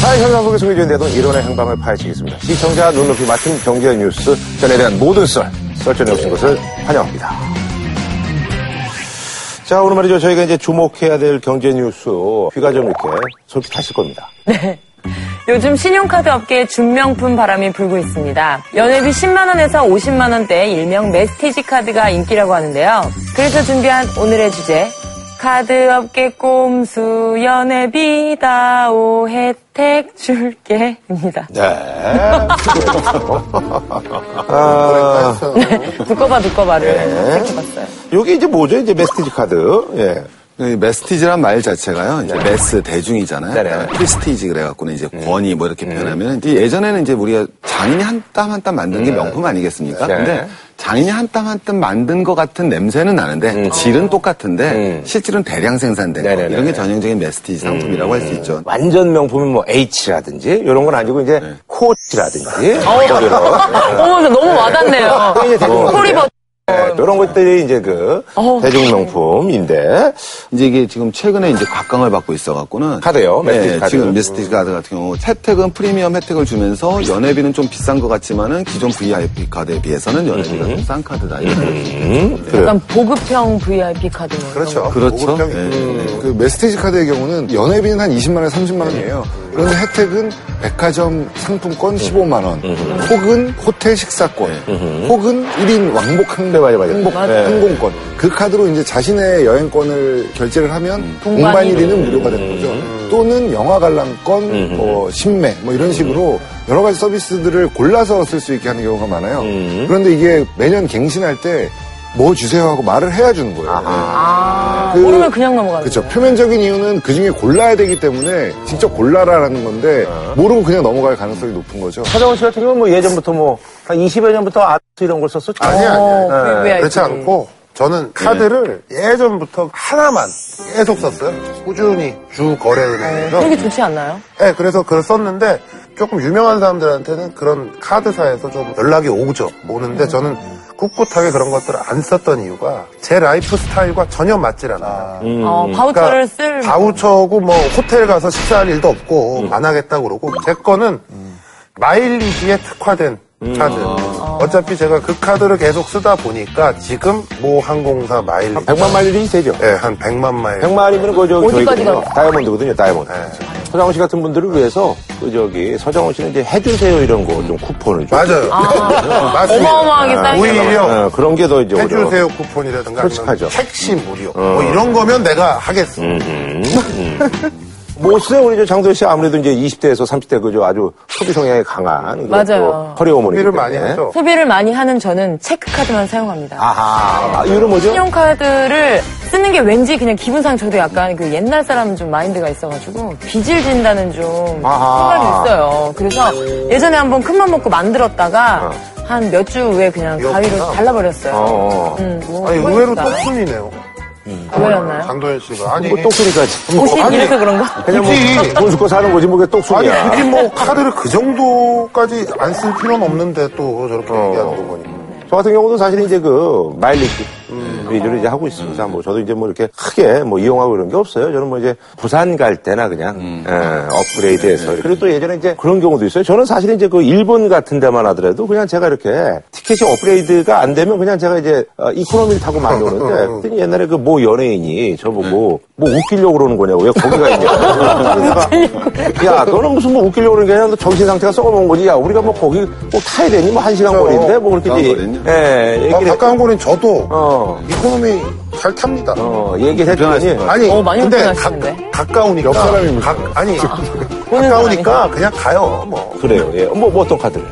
사회 현상 속에 숨겨진 대동 이론의 행방을 파헤치겠습니다. 시청자 눈높이 맞춤 경제 뉴스 전에 대한 모든 썰, 썰전에 오신 것을 환영합니다. 자, 오늘 말이죠. 저희가 이제 주목해야 될 경제 뉴스 귀가 좀 이렇게 솔깃하실 겁니다. 네. 요즘 신용카드 업계에 준명품 바람이 불고 있습니다. 연회비 10만원에서 50만원대 일명 메스티지 카드가 인기라고 하는데요. 그래서 준비한 오늘의 주제, 카드 업계 꼼수 연회비 다오 혜택 줄게입니다. 네. 아, 두꺼봐 두꺼봐를 네. 체크해봤어요. 요게 이제 뭐죠? 이제 masstige 카드. 예. 이 masstige란 말 자체가요. 이제 mass 대중이잖아요. 네네. 그러니까 prestige 그래갖고는 이제 권위 뭐 이렇게 표현하면 이제 예전에는 이제 우리가 장인이 한 땀 한 땀 만든 게 명품 아니겠습니까? 네. 근데 장인이 한 땀 한 땀 만든 것 같은 냄새는 나는데 질은 똑같은데 음. 실질은 대량 생산된 거. 이런 게 전형적인 masstige 상품이라고 할 수 있죠. 완전 명품은 뭐 H라든지 이런 건 아니고 이제 코치라든지 어, 어머, 너무 와닿네요. 대중명품. 코리버 네, 이런 것들이 이제 그 어. 대중명품인데 이제 이게 지금 최근에 이제 각광을 받고 있어갖고는 카드요? masstige 카드. 지금 masstige 카드 같은 경우 혜택은 프리미엄 혜택을 주면서 연회비는 좀 비싼 것 같지만은 기존 VIP 카드에 비해서는 연회비가 좀 싼 카드다. 이렇게 있죠. 음, 그래요. 약간 보급형 VIP 카드. 그렇죠. 그렇죠. 보급형이. 예. 그 masstige 카드의 경우는 연회비는 한 20만 원, 30만 원이에요. 그런데 혜택은 백화점 상품권 15만 원, 혹은 호텔 식사권, 혹은 1인 왕복 항, 맞아, 맞아. 항복 네. 항공권. 그 카드로 이제 자신의 여행권을 결제를 하면 동반 동반 1인. 1인은 무료가 되는 거죠. 또는 영화 관람권, 뭐 신매, 뭐 이런 식으로 여러 가지 서비스들을 골라서 쓸 수 있게 하는 경우가 많아요. 그런데 이게 매년 갱신할 때 뭐 주세요 하고 말을 해야 주는 거예요. 아, 그- 모르면 그냥 넘어가는 그렇죠. 표면적인 이유는 그 중에 골라야 되기 때문에 직접 골라라라는 건데 모르고 그냥 넘어갈 가능성이 높은 거죠. 서정훈 씨 같은 경우는 뭐 예전부터 뭐 한 20여 년부터 아트 이런 걸 썼었죠. 아니, 아니, 어, 아니. VIP. 그렇지 않고 저는 카드를 예전부터 하나만 계속 썼어요. 꾸준히 주 거래은행에서. 그런 게 좋지 않나요? 네, 그래서 그걸 썼는데 조금 유명한 사람들한테는 그런 카드사에서 좀 연락이 오죠. 오는데 저는 꿋꿋하게 그런 것들을 안 썼던 이유가 제 라이프 스타일과 전혀 맞질 않아요. 어, voucher를 쓸. voucher고 뭐 호텔 가서 식사할 일도 없고 안 하겠다고 그러고 제 거는 마일리지에 특화된 카드. 어차피 제가 그 카드를 계속 쓰다 보니까 지금 모 항공사 마일리지 100만 마일이 되죠. 예, 한 100만 마일. 100마일이면 그, 저, 어디까지 저희 그 가요? 다이아몬드거든요, 다이아몬드. 네. 서장훈 씨 같은 분들을 위해서, 그, 저기, 서장훈 씨는 이제 해주세요, 이런 거 좀 쿠폰을 좀. 맞아요. 맞습니다. 어마어마하게 쌓인 오히려 어, 그런 게 더 이제. 해주세요 쿠폰이라든가 솔직하죠. 택시 무료 뭐 이런 거면 내가 하겠어. 뭐, 쓰세요, 우리 저 장도현 씨 아무래도 이제 20대에서 30대 그저 아주 소비 성향이 강한. 맞아요. 또 허리 어머니. 소비를 많이 하죠. 소비를 많이 하는 저는 체크카드만 사용합니다. 아하. 아, 이유는 뭐죠? 신용카드를 쓰는 게 왠지 그냥 기분상 저도 약간 그 옛날 사람 좀 마인드가 있어가지고 빚을 진다는 좀 아하. 생각이 있어요. 그래서 예전에 한번 큰맘 먹고 만들었다가 한 몇 주 후에 그냥 가위로 잘라버렸어요. 어. 음, 뭐 아니 의외로. 똑순이네요. 왜였나요? 장도현 씨가 아니 뭐 똑소리까지. 옷이 아니, 이래서 그런가? 그냥 뭐, 굳이- 돈 주고 사는 거지, 뭐, 그게 아니 똑소리야. 굳이 뭐 카드를 그 정도까지 안 쓸 필요는 없는데 또 저렇게 어. 얘기하는 거 보니까. 저 같은 경우도 사실 이제 그 마일리지 위주로 이제 하고 있습니다. 뭐 저도 이제 뭐 이렇게 크게 뭐 이용하고 이런 게 없어요. 저는 뭐 이제 부산 갈 때나 그냥 예, 업그레이드해서 그리고 또 예전에 이제 그런 경우도 있어요. 저는 사실 이제 그 일본 같은 데만 하더라도 그냥 제가 이렇게 티켓이 업그레이드가 안 되면 그냥 제가 이제 어, economy를 타고 많이 오는데 그랬더니 옛날에 그 모 연예인이 저보고 뭐 웃기려고 그러는 거냐고. 왜 거기가 있냐고 야 너는 무슨 뭐 웃기려고 그러는 게 아니라 너 정신 상태가 썩어먹은 거지. 야 우리가 뭐 거기 꼭 타야 되니? 뭐 한 시간 그래요. 거리인데? 뭐 그렇게? 예, 아, 가까운 거리는 저도 어, economy 잘 탑니다. 어, 얘기를 했더니 아니 어, 많이 근데? 가, 가까우니까 옆 사람입니다. 음. 아니 보는 가까우니까 그냥 가요. 뭐 그래요. 예. 뭐, 뭐 어떤 카드를?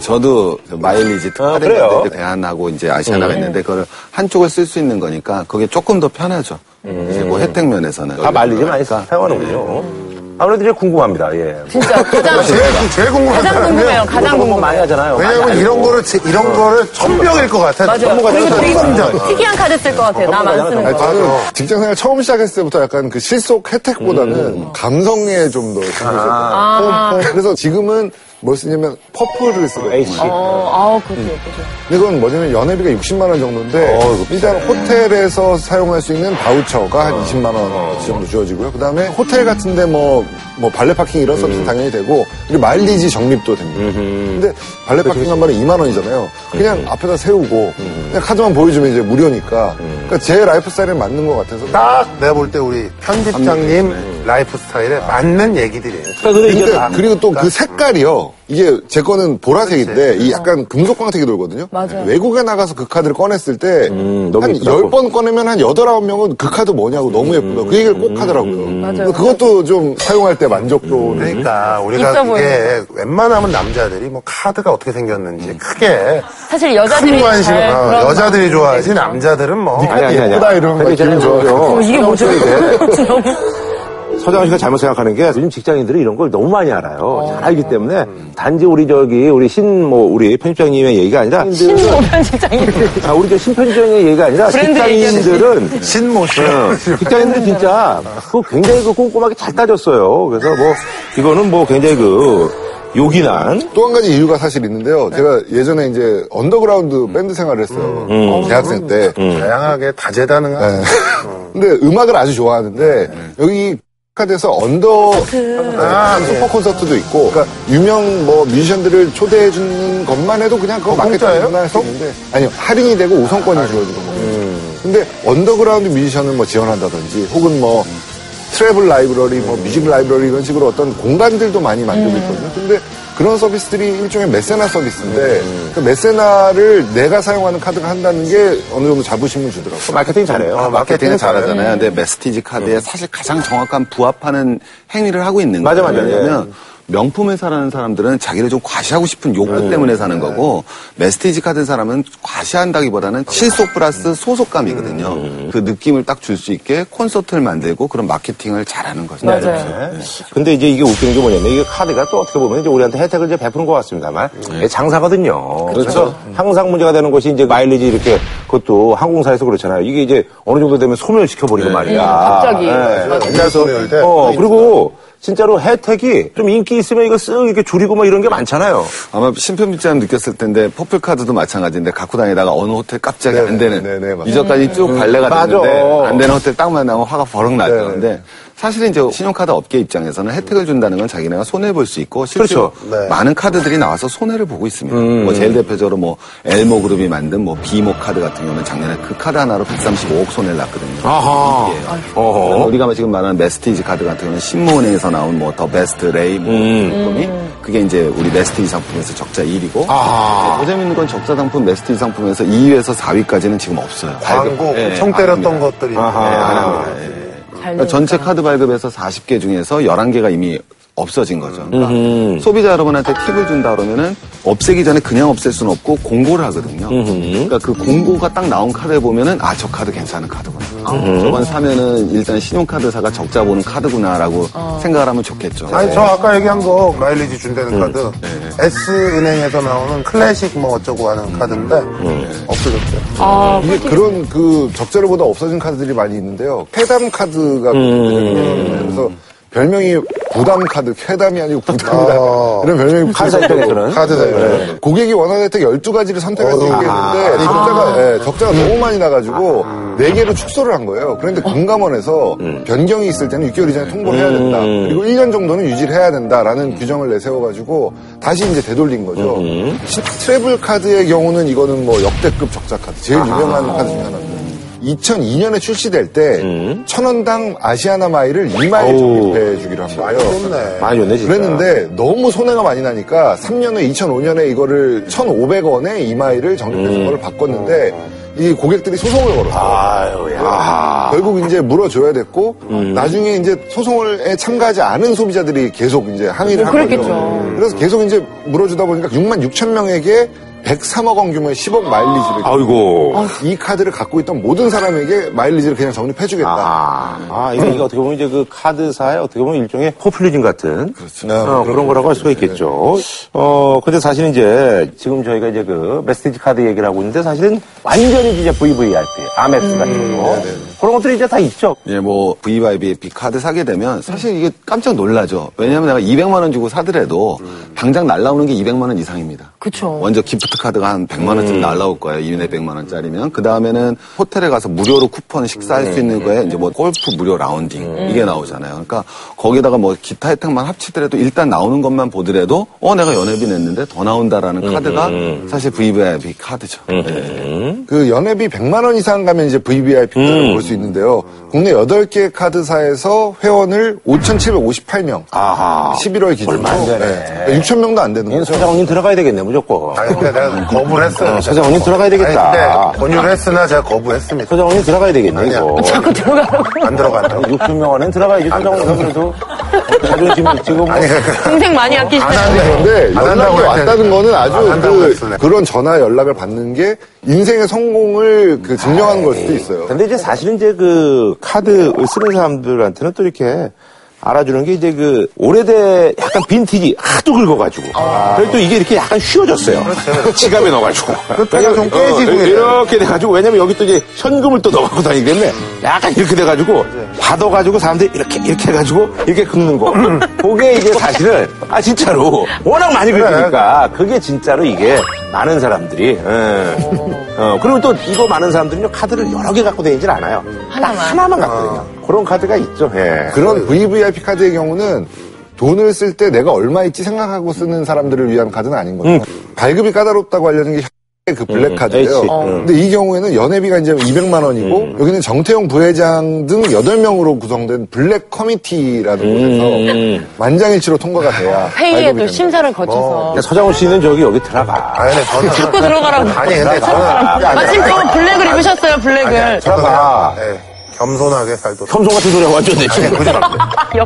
저도 그 마일리지 아, 특화된? 건데 대안하고 이제 아시아나가 있는데 그걸 한쪽을 쓸 수 있는 거니까 그게 조금 더 편하죠. 이제 뭐 혜택 면에서는. 다 말리지 많이 사용하는군요. 아무래도 이제 궁금합니다. 예. 진짜 가장 제일 제일 궁금한 가장. 궁금해요. 가장 뭐 많이 궁금해요. 하잖아요. 왜냐면 이런. 거를 제- 이런 거를 천병일 것 같아. 맞아요. 그리고 되게 천병. 특이한 카드 쓸 것 같아요. 남안 쓰는 아니, 거. 저는 직장생활 처음 시작했을 때부터 약간 그 실속 혜택보다는 감성에 좀 더 신경을 아. 썼어요. 그래서 지금은 뭘 쓰냐면 퍼플을 쓰거든요. H. 어, 아우, 그것도 예쁘죠. 근데 그건 뭐냐면 연회비가 60만 원 정도인데 어, 이거 일단 호텔에서 사용할 수 있는 voucher가 한 20만 원 정도 주어지고요. 그다음에 호텔 같은데 뭐 뭐 valet parking 이런 서비스 는 당연히 되고 그리고 마일리지 적립도 됩니다. 근데 valet parking 한 번에 2만 원이잖아요. 그냥 앞에다 세우고 그냥 카드만 보여주면 이제 무료니까. 그러니까 제 라이프 스타일에 맞는 것 같아서 딱! 내가 볼 때 우리 편집장님 라이프 스타일에 맞는 얘기들이에요. 그러니까 근데 이게 다- 그리고 또 그 색깔이요. 이게 제 거는 보라색인데 이 약간 금속 광택이 돌거든요. 맞아요. 외국에 나가서 그 카드를 꺼냈을 때 음, 너무 한 예쁘다고. 10번 꺼내면 한 8, 9명은 그 카드 뭐냐고 너무 예쁘다. 그 얘기를 꼭 하더라고요. 맞아요. 그것도 좀 사용할 때 만족도는 그러니까 우리가 있어 이게 웬만하면 남자들이 뭐 카드가 어떻게 생겼는지 크게 사실 여자들이 큰 관심 잘 어, 그런 여자들이 좋아하지 남자들은 뭐 아니, 아니, 아니. 예쁘다 이러면 근데 기분. 좋아요. 어, 이게 뭐죠? 서장훈 씨가 잘못 생각하는 게 요즘 직장인들이 이런 걸 너무 많이 알아요. 잘 알기 때문에 단지 우리 저기 우리 신 뭐 우리 편집장님의 얘기가 아니라 신모 편집장님. 아, 우리 저 신편집장의 얘기가 아니라 브랜드 직장인들은 신모 씨. 어, 직장인들은 진짜 그거 굉장히 그 꼼꼼하게 잘 따졌어요. 그래서 뭐 이거는 뭐 굉장히 그 요긴한 또 한 가지 이유가 사실 있는데요. 제가 예전에 이제 언더그라운드 밴드 생활을 했어요. 대학생 때. 다양하게 다재다능한 근데 음악을 아주 좋아하는데 여기 카드에서 언더 아, 슈퍼 콘서트도 있고 그러니까 유명 뭐 뮤지션들을 초대해 주는 것만 해도 그냥 그거 할수 있는데 아니요 할인이 되고 우선권이 주어지는 거예요. 근데 언더그라운드 뮤지션은 뭐 지원한다든지 혹은 뭐 travel library, 뭐 music library 이런 식으로 어떤 공간들도 많이 만들고 있거든요. 근데 그런 서비스들이 일종의 메세나 서비스인데 그 메세나를 내가 사용하는 카드가 한다는 게 어느 정도 자부심을 주더라고요. 마케팅 잘해요. 어, 마케팅을 잘해요. 잘하잖아요. 근데 masstige 카드에 사실 가장 정확한 부합하는 행위를 하고 있는 맞아, 거예요. 맞아. 왜냐면 명품을 사는 사람들은 자기를 좀 과시하고 싶은 욕구 때문에 사는 거고 masstige 카드 사람은 과시한다기보다는 실속 플러스 소속감이거든요. 그 느낌을 딱 줄 수 있게 콘서트를 만들고 그런 마케팅을 잘하는 거죠. 맞아요. 근데 이제 이게 웃기는 게 뭐냐면 이게 카드가 또 어떻게 보면 이제 우리한테 혜택을 이제 베푸는 것 같습니다만 이게 장사거든요. 그래서 항상 문제가 되는 것이 이제 마일리지 이렇게 그것도 항공사에서 그렇잖아요. 이게 이제 어느 정도 되면 소멸시켜 버리고 말이야. 갑자기. 맨날 소리할 때 어, 그리고 진짜로 혜택이 좀 인기 있으면 이거 쓱 이렇게 줄이고 뭐 이런 게 많잖아요. 아마 신편집장님 느꼈을 텐데 Purple 카드도 마찬가지인데 갖고 다니다가 어느 호텔 깜짝이 네, 안 되는 네, 네. 유저까지 쭉 valet가 맞아. 됐는데 안 되는 호텔 딱 만나면 화가 버럭 나죠. 네. 근데 사실은 이제 신용카드 업계 입장에서는 혜택을 준다는 건 자기네가 손해 볼 수 있고 실제로 그렇죠. 네. 많은 카드들이 나와서 손해를 보고 있습니다. 음. 뭐 제일 대표적으로 뭐 엘모 그룹이 만든 뭐 비모 카드 같은 경우는 작년에 그 카드 하나로 135억 손해를 났거든요. 아하. 어허. 우리가 지금 말하는 masstige 카드 같은 경우는 신모은행에서 나온 뭐 더 베스트 레이 뭐 음. 상품이 그게 이제 우리 masstige 상품에서 적자 1위고 아. 더 재밌는 건 적자 상품 masstige 상품에서 2위에서 4위까지는 지금 없어요. 광고 예, 엄청 안 때렸던. 것들이 아하. 예, 안 합니다. 예. 잘 그러니까 전체 카드 발급에서 40개 중에서 11개가 이미 없어진 거죠. 그러니까 음. 소비자 여러분한테 팁을 준다 그러면은 없애기 전에 그냥 없앨 수는 없고 공고를 하거든요. 그러니까 그 공고가 딱 나온 카드에 보면은 아 저 카드 괜찮은 카드구나. 저건 사면은 일단 신용카드사가 적자 보는 카드구나라고 생각을 하면 좋겠죠. 아니 저 아까 얘기한 거 마일리지 준다는 카드. S은행에서 나오는 클래식 뭐 어쩌고 하는 카드인데 없어졌어요. 아, 이게 그런 그 적자를 보다 없어진 카드들이 많이 있는데요. 쾌담 카드가 대표적이에요. 그래서 별명이 부담 카드, 쾌담이 아니고 부담이다. 아. 이런 별명이 카드 붙어서 입장에서는. 카드 네. 고객이 원하는 혜택 12가지를 선택할 수 어, 있게 아. 했는데 적자가, 예, 적자가 너무 많이 나가지고 4개로 축소를 한 거예요. 그런데 금감원에서 변경이 있을 때는 6개월 이전에 통보를 해야 된다. 그리고 1년 정도는 유지를 해야 된다라는 규정을 내세워가지고 다시 이제 되돌린 거죠. 시- 트래블 카드의 경우는 이거는 뭐 역대급 적자 카드. 제일 유명한 카드 중에 하나입니다. 2002년에 출시될 때천 원당 아시아나 마일을 2마일 어우. 적립해 주기로 한 거예요. 좋네. 많이 좋네, 진짜. 그랬는데 너무 손해가 많이 나니까 3년 후 2005년에 이거를 1,500원에 이마일을 적립해서 그걸 바꿨는데 이 고객들이 소송을 걸었어요. 아유, 야. 결국 이제 물어줘야 됐고 나중에 이제 소송에 참가하지 않은 소비자들이 계속 이제 항의를 뭐한 거죠. 그랬겠죠. 그래서 계속 이제 물어주다 보니까 6만 6천 명에게 103억 원 규모의 10억 마일리지를 아이고. 이 카드를 갖고 있던 모든 사람에게 마일리지를 그냥 적립해주겠다. 아, 아, 이게, 이게 어떻게 보면 이제 그 카드사의 어떻게 보면 일종의 포퓰리즘 같은. 그렇죠. 어, 그런 거라고 할 수가 있겠죠. 어, 근데 사실은 이제 지금 저희가 이제 그 메시지 카드 얘기를 하고 있는데 사실은 완전히 이제 VVIP, 아멕스 같은 거. 그런 것들이 이제 다 있죠. 예, 뭐 VYBP 카드 사게 되면 사실 이게 깜짝 놀라죠. 왜냐하면 내가 200만 원 주고 사더라도 당장 날라오는 게 200만 원 이상입니다. 그쵸. 먼저 기프트 카드가 한 100만 원쯤 날라올 거예요. 2회 100만 원짜리면. 그 다음에는 호텔에 가서 무료로 쿠폰 식사할 수 있는 거에 이제 뭐 골프 무료 라운딩 이게 나오잖아요. 그러니까 거기다가 뭐 기타 혜택만 합치더라도 일단 나오는 것만 보더라도 어 내가 연회비 냈는데 더 나온다라는 카드가 사실 VVIP 카드죠. 네. 그 연회비 100만 원 이상 가면 이제 VVIP 카드를 볼 수 있는데요. 국내 8개 카드사에서 회원을 5,758명. 아하. 11월 기준으로. 얼마 안 되네. 6천 명도 안 되는 거죠. 서장훈님 들어가야 되겠네, 무조건. 아니, 근데 내가 거부를 했어요. 서장훈님 들어가야 되겠다. 아니, 근데 권유를 했으나 제가 거부했습니다. 서장훈님 들어가야 되겠네, 아니야. 이거. 자꾸 들어가라고. 안 들어간다고. 6천 안에는 들어가야지, 서장훈님 그래도. 자존심을 지금 뭐. 동생 많이 아끼시네. 안 하는데. 그런데 안 한다고 연락이. 왔다는 거는 아주 안 그. 그런 전화 연락을 받는 게 인생의 성공을 그 증명하는 걸 수도 있어요. 근데 이제 사실은 이제 그 카드를 쓰는 사람들한테는 또 이렇게 알아주는 게 이제 그 오래된 약간 빈티지 하도 긁어가지고 그래도 또 이게 이렇게 약간 휘어졌어요. 지갑에 넣어가지고. 끝에가 좀 깨지고 어. 이렇게 돼가지고 왜냐면 여기 또 이제 현금을 또 넣어갖고 다니겠네. 약간 이렇게 돼가지고 받아가지고 사람들이 이렇게 이렇게 해가지고 이렇게 긁는 거. 그게 이게 사실은 아 진짜로 워낙 많이 긁으니까 그게 진짜로 이게 많은 사람들이. 예. 어, 그리고 또 이거 많은 사람들은요 카드를 여러 개 갖고 다니질 않아요. 하나만. 딱 하나만 갖고 다녀. 그런 카드가 있죠. 예. 그런 VVIP 카드의 경우는 돈을 쓸 때 내가 얼마 있지 생각하고 쓰는 사람들을 위한 카드는 아닌 거예요. 발급이 까다롭다고 알려진 게 그 black 카드예요. H. 근데 이 경우에는 연회비가 이제 200만 원이고 여기는 정태용 부회장 등 8명으로 구성된 black committee라는 곳에서 만장일치로 통과가 돼야 회의에 발급이 또 된다. 심사를 거쳐서. 그러니까 서장훈 씨는 저기 여기 들어가. 아니, 근데 저는. 자꾸 들어가라고. 아니, 근데 저는. 마침 또 black을 입으셨어요, black을. 들어가. 네, 겸손하게 살도록. 겸손 같은 소리 완전 내지. 그지 마.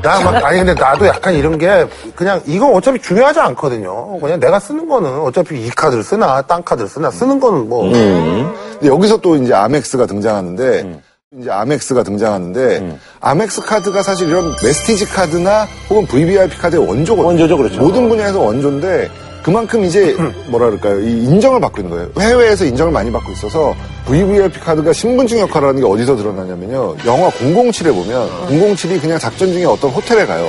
나 막, 아니, 근데 나도 약간 이런 게, 그냥, 이건 어차피 중요하지 않거든요. 그냥 내가 쓰는 거는 어차피 이 카드를 쓰나, 딴 카드를 쓰나, 쓰는 거는 뭐. 근데 여기서 또 이제 아멕스가 등장하는데 이제 아멕스가 등장하는데 아멕스 카드가 사실 이런 masstige 카드나 혹은 VVIP 카드의 원조거든요. 원조죠, 그렇죠. 모든 분야에서 원조인데 그만큼 이제 뭐라 그럴까요? 이 인정을 받고 있는 거예요. 해외에서 인정을 많이 받고 있어서 VVIP 카드가 신분증 역할을 하는 게 어디서 드러나냐면요. 영화 007에 보면 007이 그냥 작전 중에 어떤 호텔에 가요.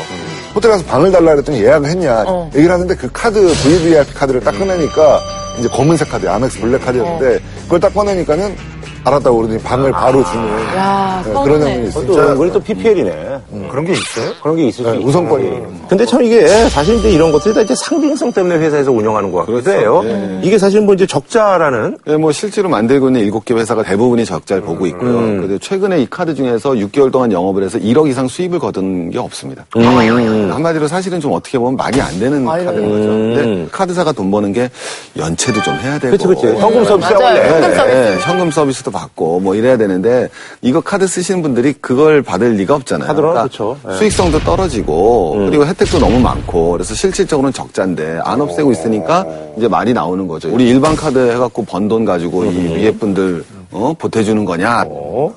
호텔 가서 방을 달라 그랬더니 예약을 했냐 얘기를 하는데 그 카드 VVIP 카드를 딱 꺼내니까 이제 검은색 카드 아멕스 블랙 카드였는데 그걸 딱 꺼내니까는 알았다고 그러더니 방을 바로 주는 야, 네. 그런 장면이 있어요. 또 이건 또 PPL이네. 그런 게 있어요? 그런 게 있을 수 네, 있죠. 우선권이. 근데 참 이게 사실 이제 이런 것들이 다 이제 상징성 때문에 회사에서 운영하는 것 같기도 해요. 이게 사실 뭐 이제 적자라는 네, 뭐 실제로 만들고 있는 일곱 개 회사가 대부분이 적자를 보고 있고요. 근데 최근에 이 카드 중에서 6개월 동안 영업을 해서 1억 이상 수입을 거둔 게 없습니다. 한마디로 사실은 좀 어떻게 보면 말이 안 되는 카드인 거죠. 근데 카드사가 돈 버는 게 연체도 좀 해야 되고. 그치, 그치. 현금 서비스 맞아요. 원래. 현금 서비스. 네, 현금 서비스도 받고 뭐 이래야 되는데 이거 카드 쓰시는 분들이 그걸 받을 리가 없잖아요. 카드로는 그렇죠. 예. 수익성도 떨어지고 그리고 혜택도 너무 많고 그래서 실질적으로는 적자인데 안 없애고 있으니까 이제 말이 나오는 거죠. 우리 일반 카드 해갖고 번 돈 가지고 이 위에 분들 어, 보태주는 거냐? 어?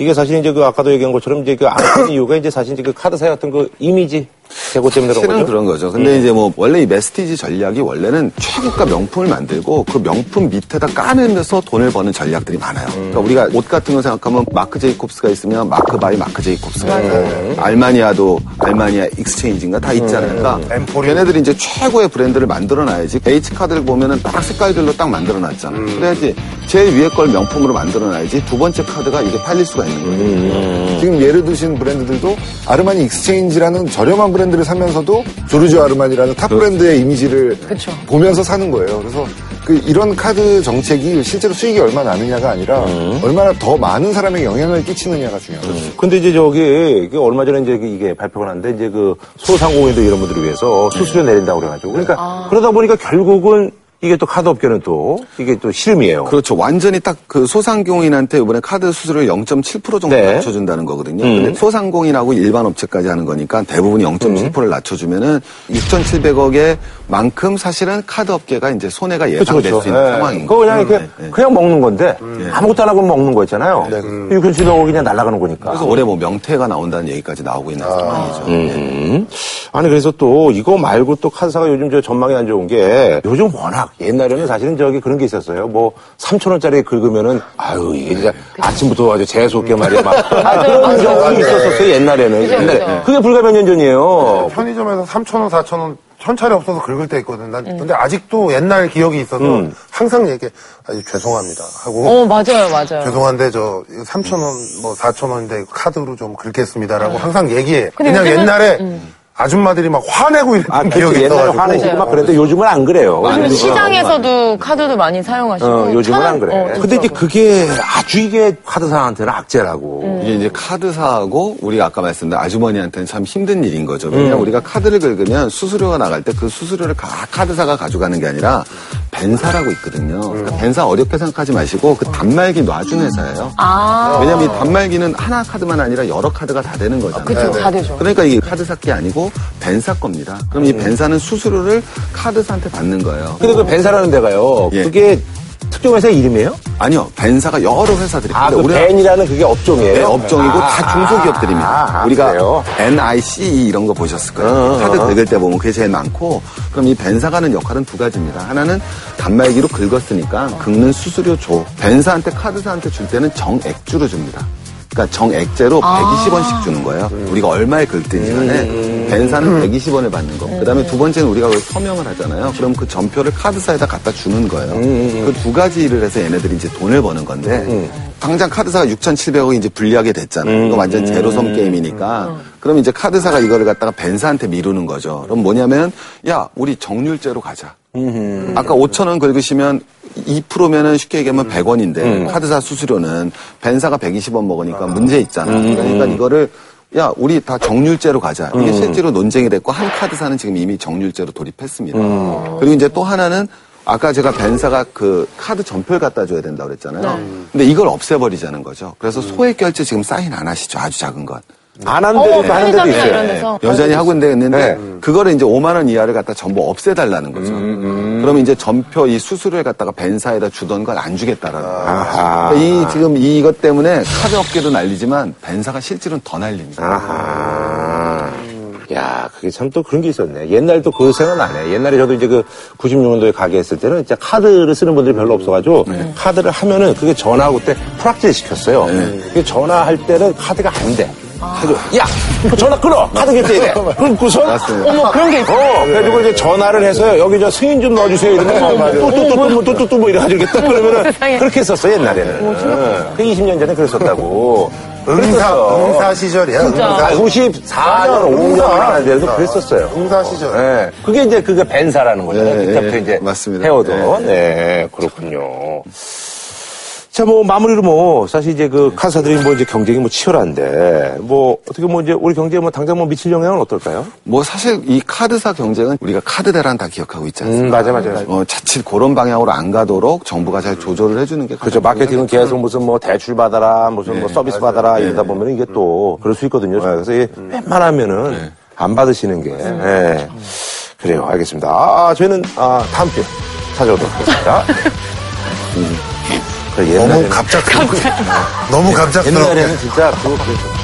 이게 사실 이제 그 아까도 얘기한 것처럼 이제 그안 이유가 이제 사실 이제 그 카드사의 어떤 그 이미지 제고 때문에 그런 거죠. 그런 거죠. 근데 이제 뭐 원래 이 masstige 전략이 원래는 최고가 명품을 만들고 그 명품 밑에다 까내면서 돈을 버는 전략들이 많아요. 그러니까 우리가 옷 같은 거 생각하면 마크 제이콥스가 있으면 마크 바이 마크 제이콥스가 있고 알마니도 알마니 익스체인지인가 다 있잖아요. 그러니까 엠포리오. 걔네들이 이제 최고의 브랜드를 만들어놔야지 H 카드를 보면은 딱 색깔별로 딱 만들어놨잖아. 그래야지 제일 위에 걸 명품으로 만들어놔야지 두 번째 카드가 이게 팔릴 수가 있는 거예요. 지금 예를 드신 브랜드들도 아르마니 익스체인지라는 저렴한 브랜드 를 사면서도 조르지오 아르마니라는 top 브랜드의 이미지를 그쵸. 보면서 사는 거예요. 그래서 그 이런 카드 정책이 실제로 수익이 얼마 나느냐가 아니라 얼마나 더 많은 사람에게 영향을 끼치느냐가 중요해요. 근데 이제 저기 그 얼마 전에 이제 이게 발표가 났는데 이제 그 소상공인들 이런 분들을 위해서 수수료 내린다고 그래가지고 그러니까 그러다 보니까 결국은 이게 또 카드 업계는 또 이게 또 실험이에요. 그렇죠. 완전히 딱 그 소상공인한테 이번에 카드 수수료를 0.7% 정도 네. 낮춰준다는 거거든요. 근데 소상공인하고 일반 업체까지 하는 거니까 대부분이 0.7%를 낮춰주면은 6,700억의 만큼 사실은 카드 업계가 이제 손해가 그렇죠, 예상될 그렇죠. 수 있는 예. 상황인 그거 그냥 거죠. 이렇게 네, 네. 그냥 먹는 건데 아무것도 안 하고 먹는 거였잖아요. 네. 6,700억이 그냥 날아가는 거니까. 그래서 올해 뭐 명태가 나온다는 얘기까지 나오고 있는 상황이죠. 네. 음. 아니 그래서 또 이거 말고 또 카드사가 요즘 저 전망이 안 좋은 게 요즘 워낙 옛날에는 사실은 저기 그런 게 있었어요. 뭐 3천 원짜리 긁으면은 아유 이게 진짜 아침부터 아주 재수 없게 말이야 막 아, 그런 경험이 있었었어요 옛날에는. 그죠, 옛날에 그죠. 그게 불과 몇 년 전이에요. 편의점에서 3,000원, 4,000원 현찰이 없어서 긁을 때 있거든. 난 근데 아직도 옛날 기억이 있어서 항상 얘기해. 아니, 죄송합니다. 하고. 어, 맞아요, 맞아요. 죄송한데 저 3천 원, 뭐 4천 원인데 카드로 좀 긁겠습니다라고 항상 얘기해. 근데 그냥 요즘은- 옛날에 아줌마들이 막 화내고 이랬던 아. 기억이 옛날에 있어가지고. 화내시고 막 그랬는데 요즘은 안 그래요. 요즘 요즘은 시장에서도 카드도 많이 사용하시고. 어, 요즘은 천안 원- 그래. 어, 근데 이제. 그게 아주 이게 카드사한테는 악재라고. 이게 이제 카드사하고 우리가 아까 말씀드린 아주머니한테는 참 힘든 일인 거죠. 왜냐면 우리가 카드를 긁으면 수수료가 나갈 때 그 수수료를 다 카드사가 가져가는 게 아니라 벤사라고 있거든요. 그러니까 벤사 어렵게 생각하지 마시고 그 단말기 놔준 회사예요. 아. 왜냐면 이 단말기는 하나 카드만 아니라 여러 카드가 다 되는 거잖아요. 그쵸, 다 되죠. 그러니까 이게 카드사 게 아니고 벤사 겁니다. 그럼 이 벤사는 수수료를 카드사한테 받는 거예요. 근데 그 벤사라는 데가요. 예. 그게 특정 회사 이름이에요? 아니요, 벤사가 여러 회사들이 아, 그 있는데 우리가 벤이라는 그게 업종이에요? 네, 업종이고 아, 다 중소기업들입니다. 아, 아, 우리가 그래요? NICE 이런 거 보셨을 거예요. 어, 카드 어. 긁을 때 보면 그게 제일 많고 그럼 이 벤사가 하는 역할은 두 가지입니다. 하나는 단말기로 긁었으니까 긁는 수수료 줘. 벤사한테 카드사한테 줄 때는 정액주로 줍니다. 그러니까 정액제로 아. 120원씩 주는 거예요. 음. 우리가 얼마에 긁든지 간에 벤사는 120원을 받는 거. 그다음에 두 번째는 우리가 서명을 하잖아요. 그럼 그 전표를 카드사에다 갖다 주는 거예요. 음, 그두 가지 일을 해서 얘네들이 이제 돈을 버는 건데 당장 카드사가 6,700억이 이제 불리하게 됐잖아요. 이거 완전 제로섬 게임이니까. 그럼 이제 카드사가 이거를 갖다가 벤사한테 미루는 거죠. 그럼 뭐냐면 야 우리 정률제로 가자. 아까 5천 원 긁으시면 2%면은 쉽게 얘기하면 100원인데 카드사 수수료는 벤사가 120원 먹으니까 문제 있잖아. 그러니까 이거를 야 우리 다 정률제로 가자. 이게 실제로 논쟁이 됐고 한 카드사는 지금 이미 정률제로 돌입했습니다. 그리고 이제 또 하나는 아까 제가 벤사가 그 카드 전표를 갖다 줘야 된다고 그랬잖아요. 근데 이걸 없애버리자는 거죠. 그래서 소액 결제 지금 사인 안 하시죠. 아주 작은 건. 안한 어, 데도 하는 데도 있어요. 데서. 여전히 하고 있는데 네. 그거를 이제 5만 원 이하를 갖다 전부 없애달라는 거죠. 그러면 이제 전표 이 수수료에 갖다가 벤사에다 주던 걸 안 주겠다라는 거예요. 아하. 그러니까 이 지금 이것 때문에 카드 업계도 난리지만 벤사가 실질은 더 난립니다. 아하. 야, 그게 참 또 그런 게 있었네. 옛날 또그 생각 나네. 옛날에 저도 이제 그 96년도에 가게 했을 때는 진짜 카드를 쓰는 분들이 별로 없어가지고 카드를 하면은 그게 전화하고 때 프락질 시켰어요. 그게 전화할 때는 카드가 안 돼. 그래서 야, 그 전화 끊어! 카드 결제해! 끊고서 어머, 그런 게 있어. 어, 그래가지고 이제 전화를 해서 여기 저 승인 좀 넣어주세요. 이러면 또또또또또또 뭐 이래가지고 이렇게 딱 그러면은 세상에. 그렇게 했었어, 옛날에는. 응. 그 20년 전에 그랬었다고. 응사. 응사 시절이야. 아, 응사. 94년, 5년 하는데도 그랬었어요. 응사 시절. 예. 그게 이제 그게 벤사라는 거죠. 예, 그때부터 예, 이제 맞습니다. 해오던. 네, 그렇군요. 자, 뭐, 마무리로 뭐, 사실 이제 그 카사들이 뭐 이제 경쟁이 뭐 치열한데, 뭐, 어떻게 뭐 이제 우리 경제에 뭐 당장 뭐 미칠 영향은 어떨까요? 뭐 사실 이 카드사 경쟁은 우리가 카드 대란 다 기억하고 있지 않습니까? 음, 맞아, 맞아. 어, 자칫 그런 방향으로 안 가도록 정부가 잘 조절을 해주는 게 그렇죠. 마케팅은 계속 무슨 뭐 대출 받아라, 무슨 뭐 서비스 받아라 이러다 보면 이게 또 그럴 수 있거든요. 그래서 이게 웬만하면은 안 받으시는 게. 예. 그래요. 알겠습니다. 아, 저희는 아, 다음 주에 찾아오도록 하겠습니다. 음. 그래, 너무 갑작스럽고. 너무 갑작스럽고. 옛날에는 진짜 그거 그랬어.